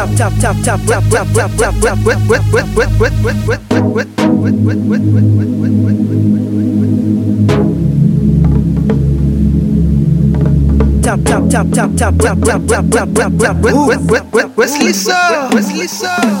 tap tap tap tap tap tap tap tap tap Tap tap tap tap tap tap tap tap tap tap tap Wesley sir Wesley sir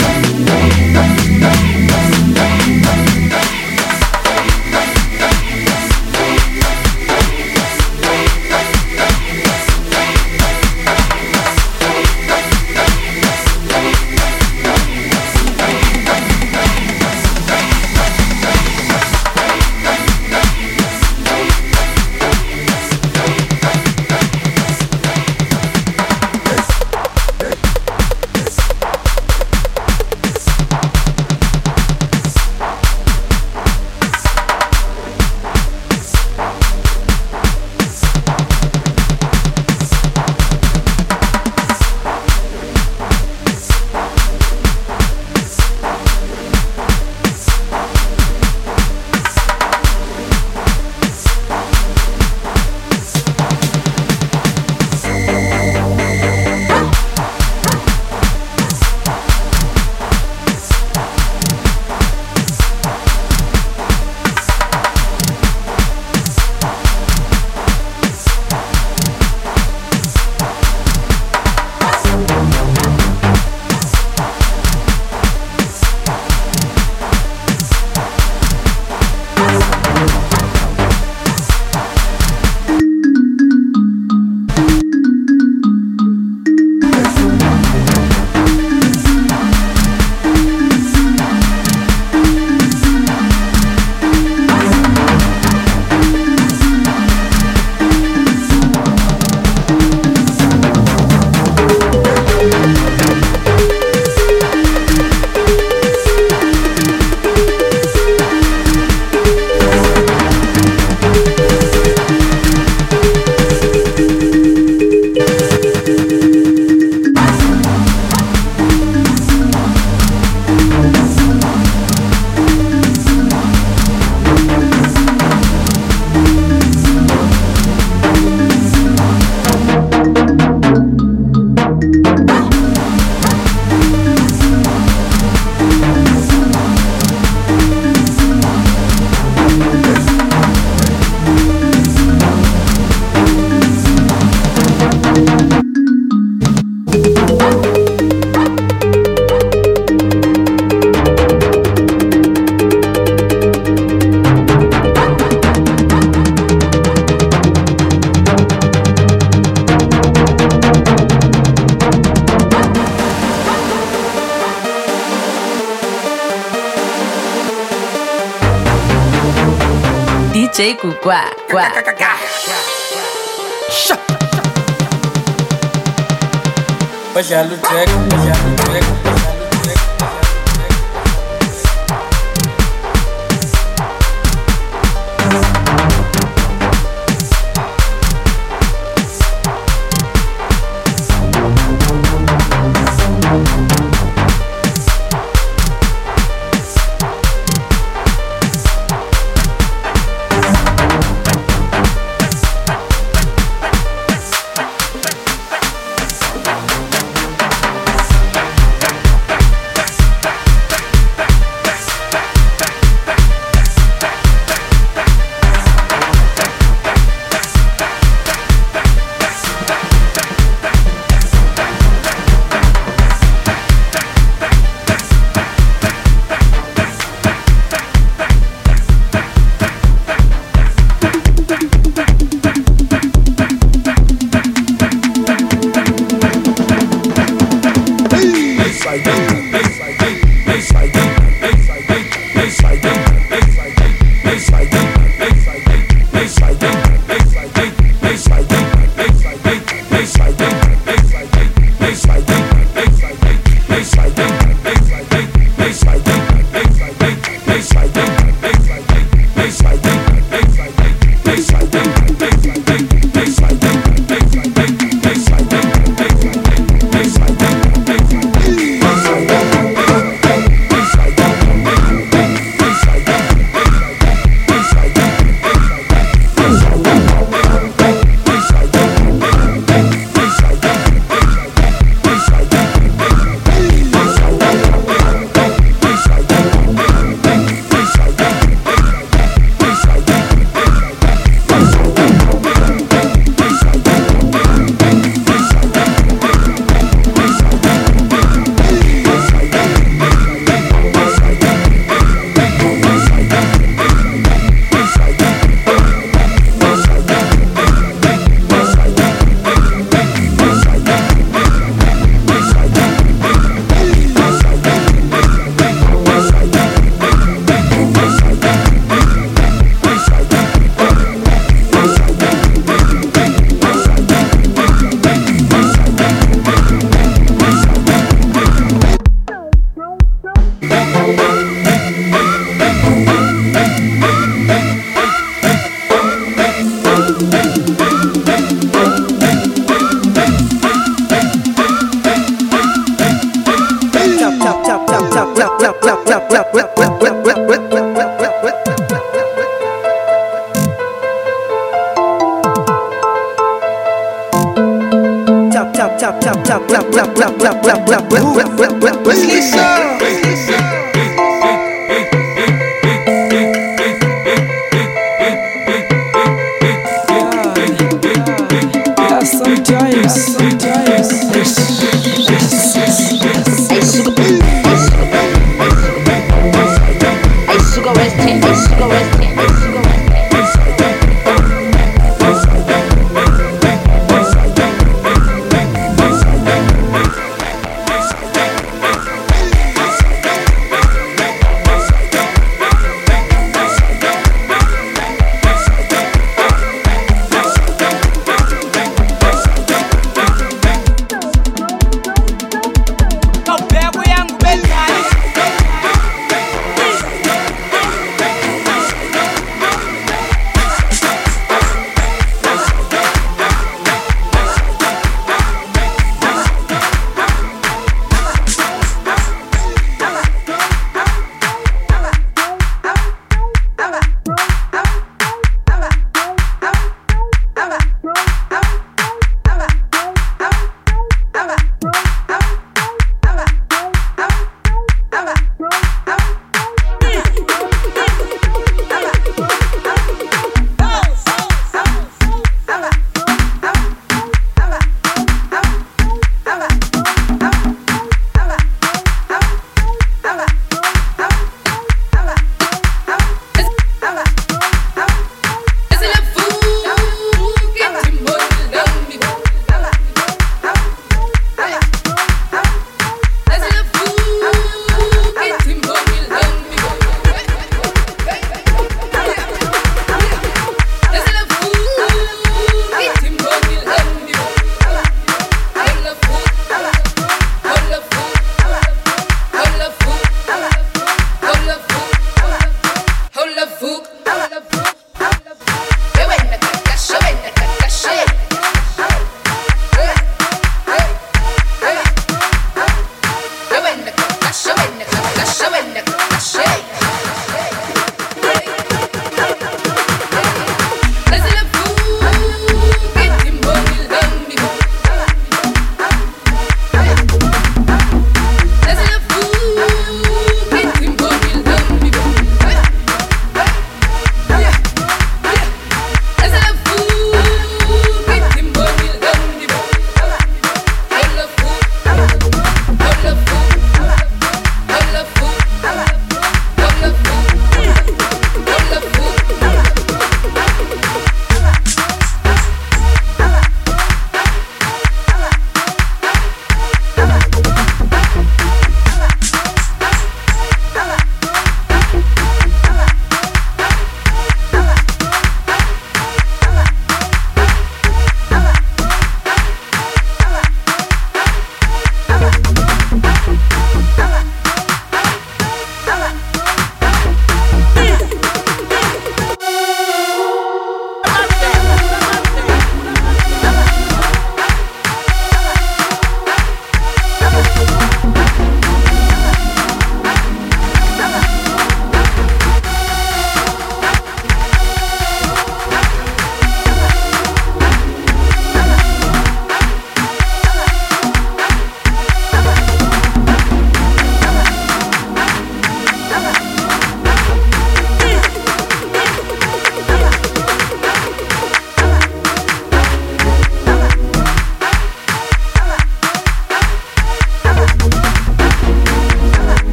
quá, quá. Hoje é Luteco.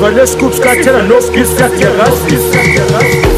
Sonke esivale scoop skathela nogisi yaterasi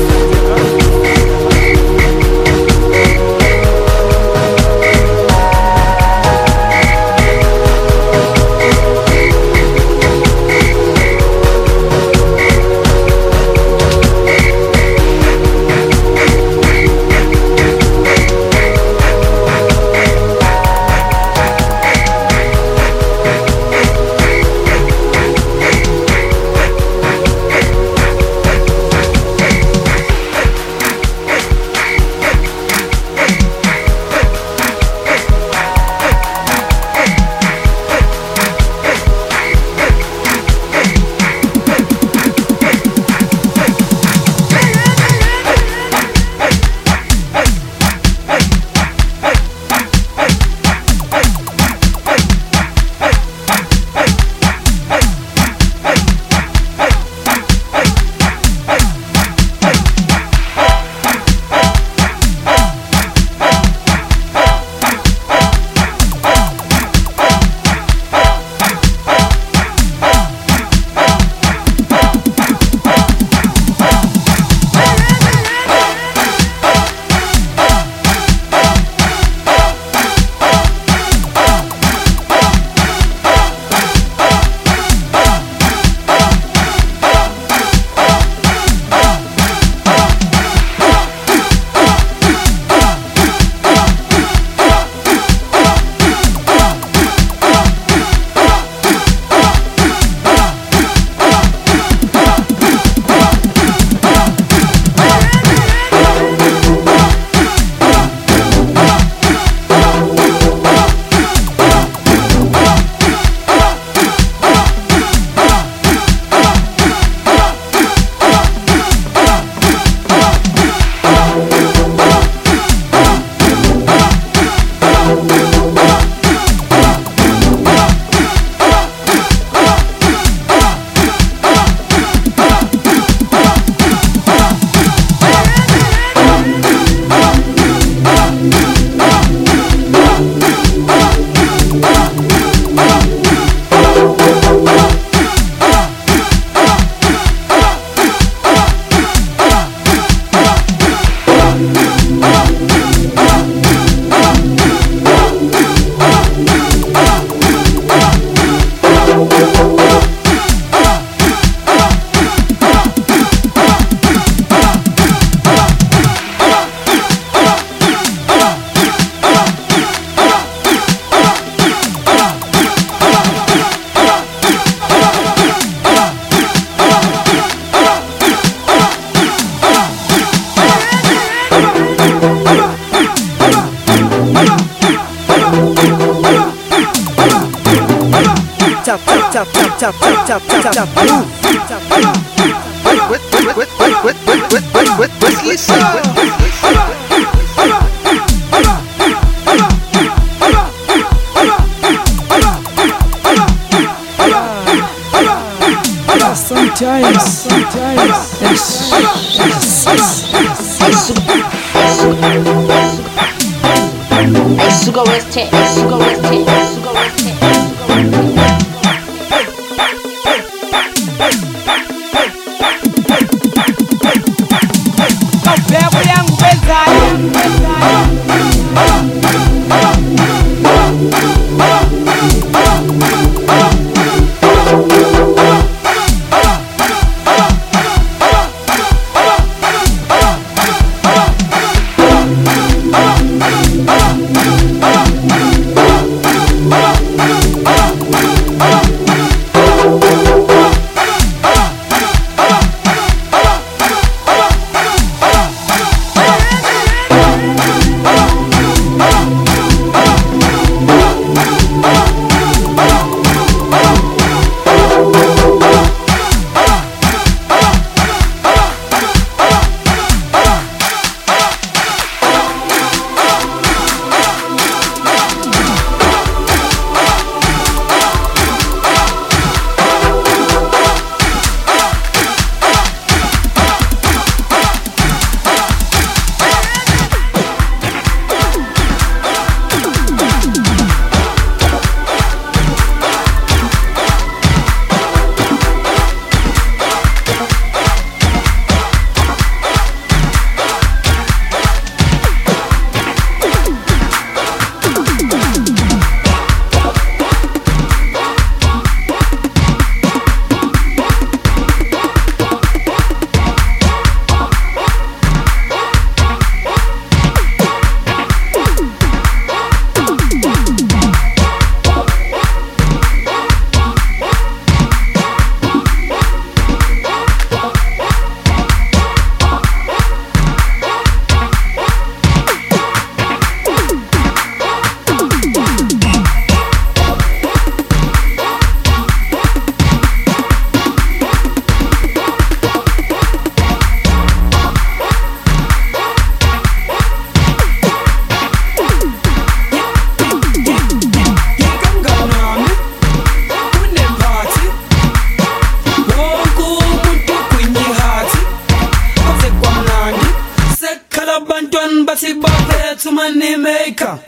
umntwana bathi bavela to money maker.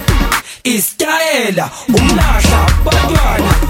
Isitayela umlahla bantwana.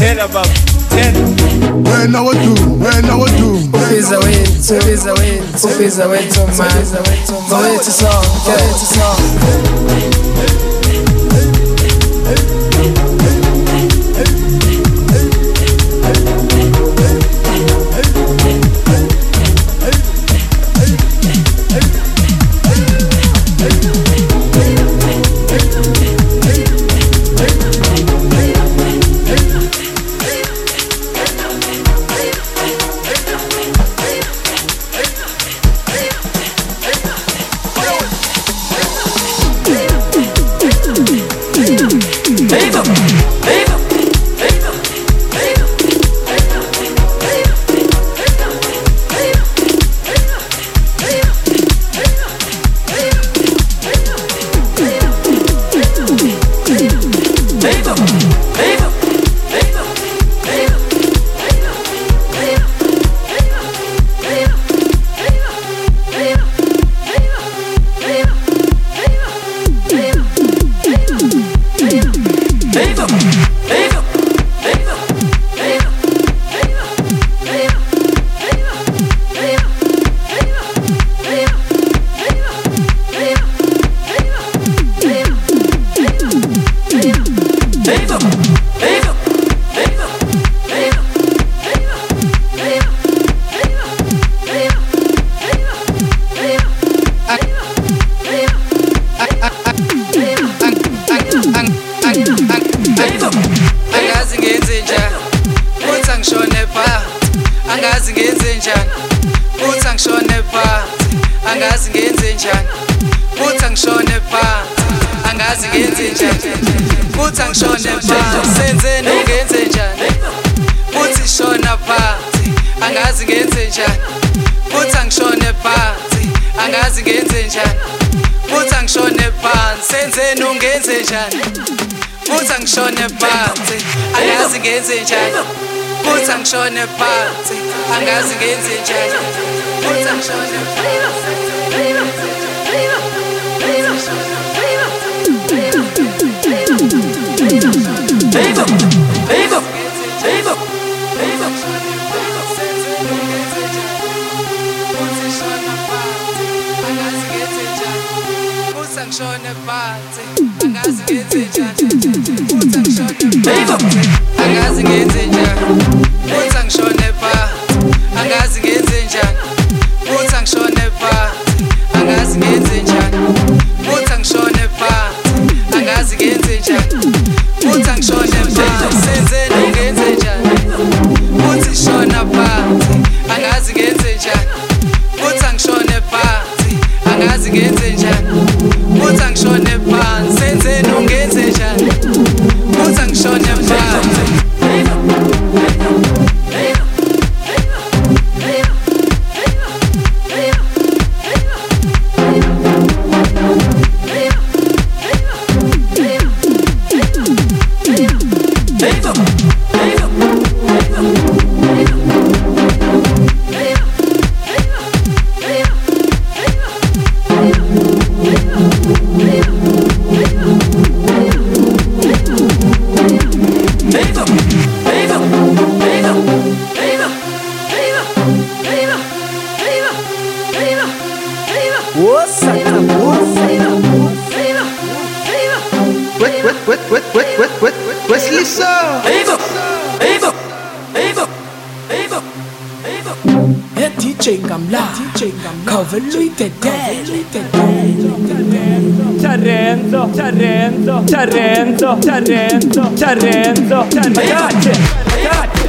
Tena baba tena When I do, when I do. Ubiza wethu, ubiza wethu, ubiza wethu manje Zawethu sonke, zawethu sonke angazi njani? Uthi angishone phansi senzeni ungenze njani? Uthi angishone phansi angazi ngenze njani? Uthi angishone phansi angazi ngenze njani? Uthi angishone uthi angazi phansi angazi E ti cengam la Cover lui te C'arrenzo, c'arrenzo, c'arrenzo, c'arrenzo, c'arrenzo, c'arrenzo Ragazzi, ragazzi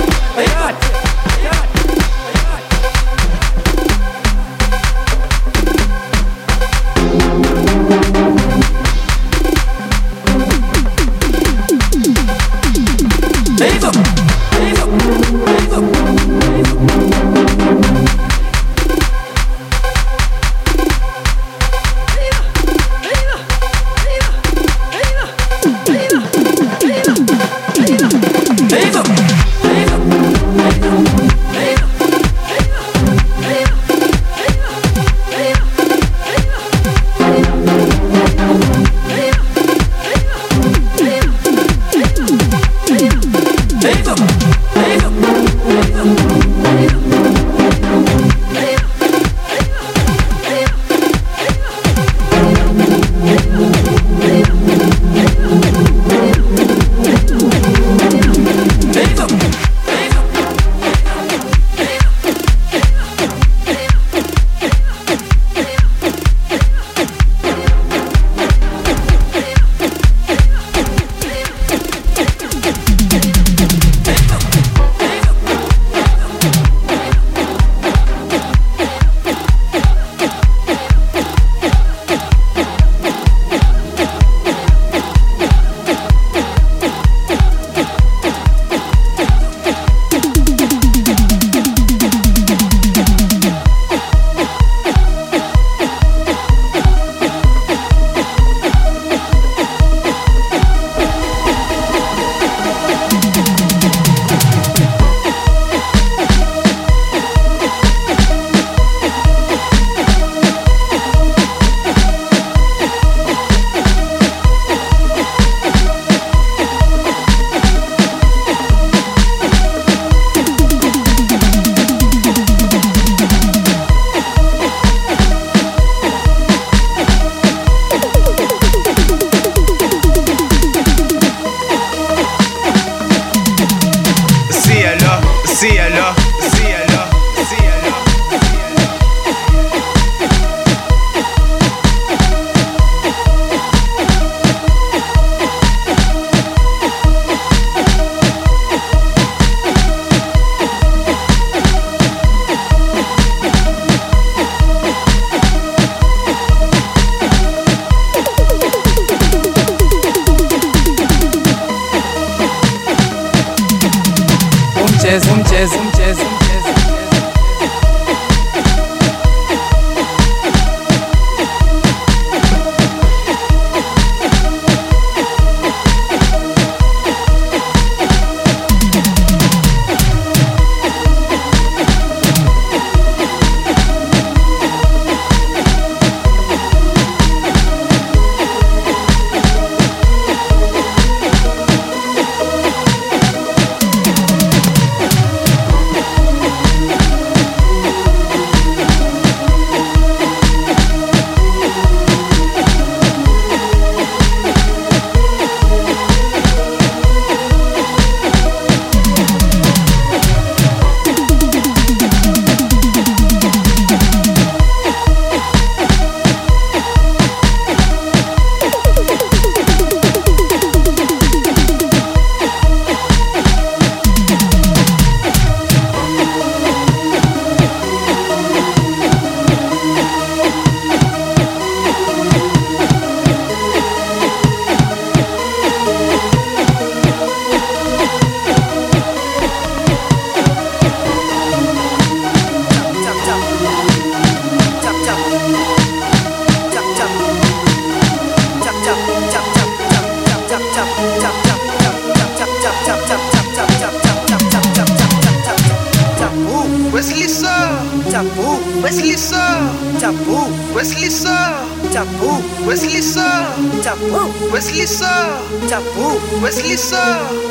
Taboo,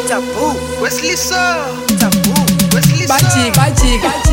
taboo, wesilisa taboo. wesilisa Bajika, bajika, bajika. Roba le la bayak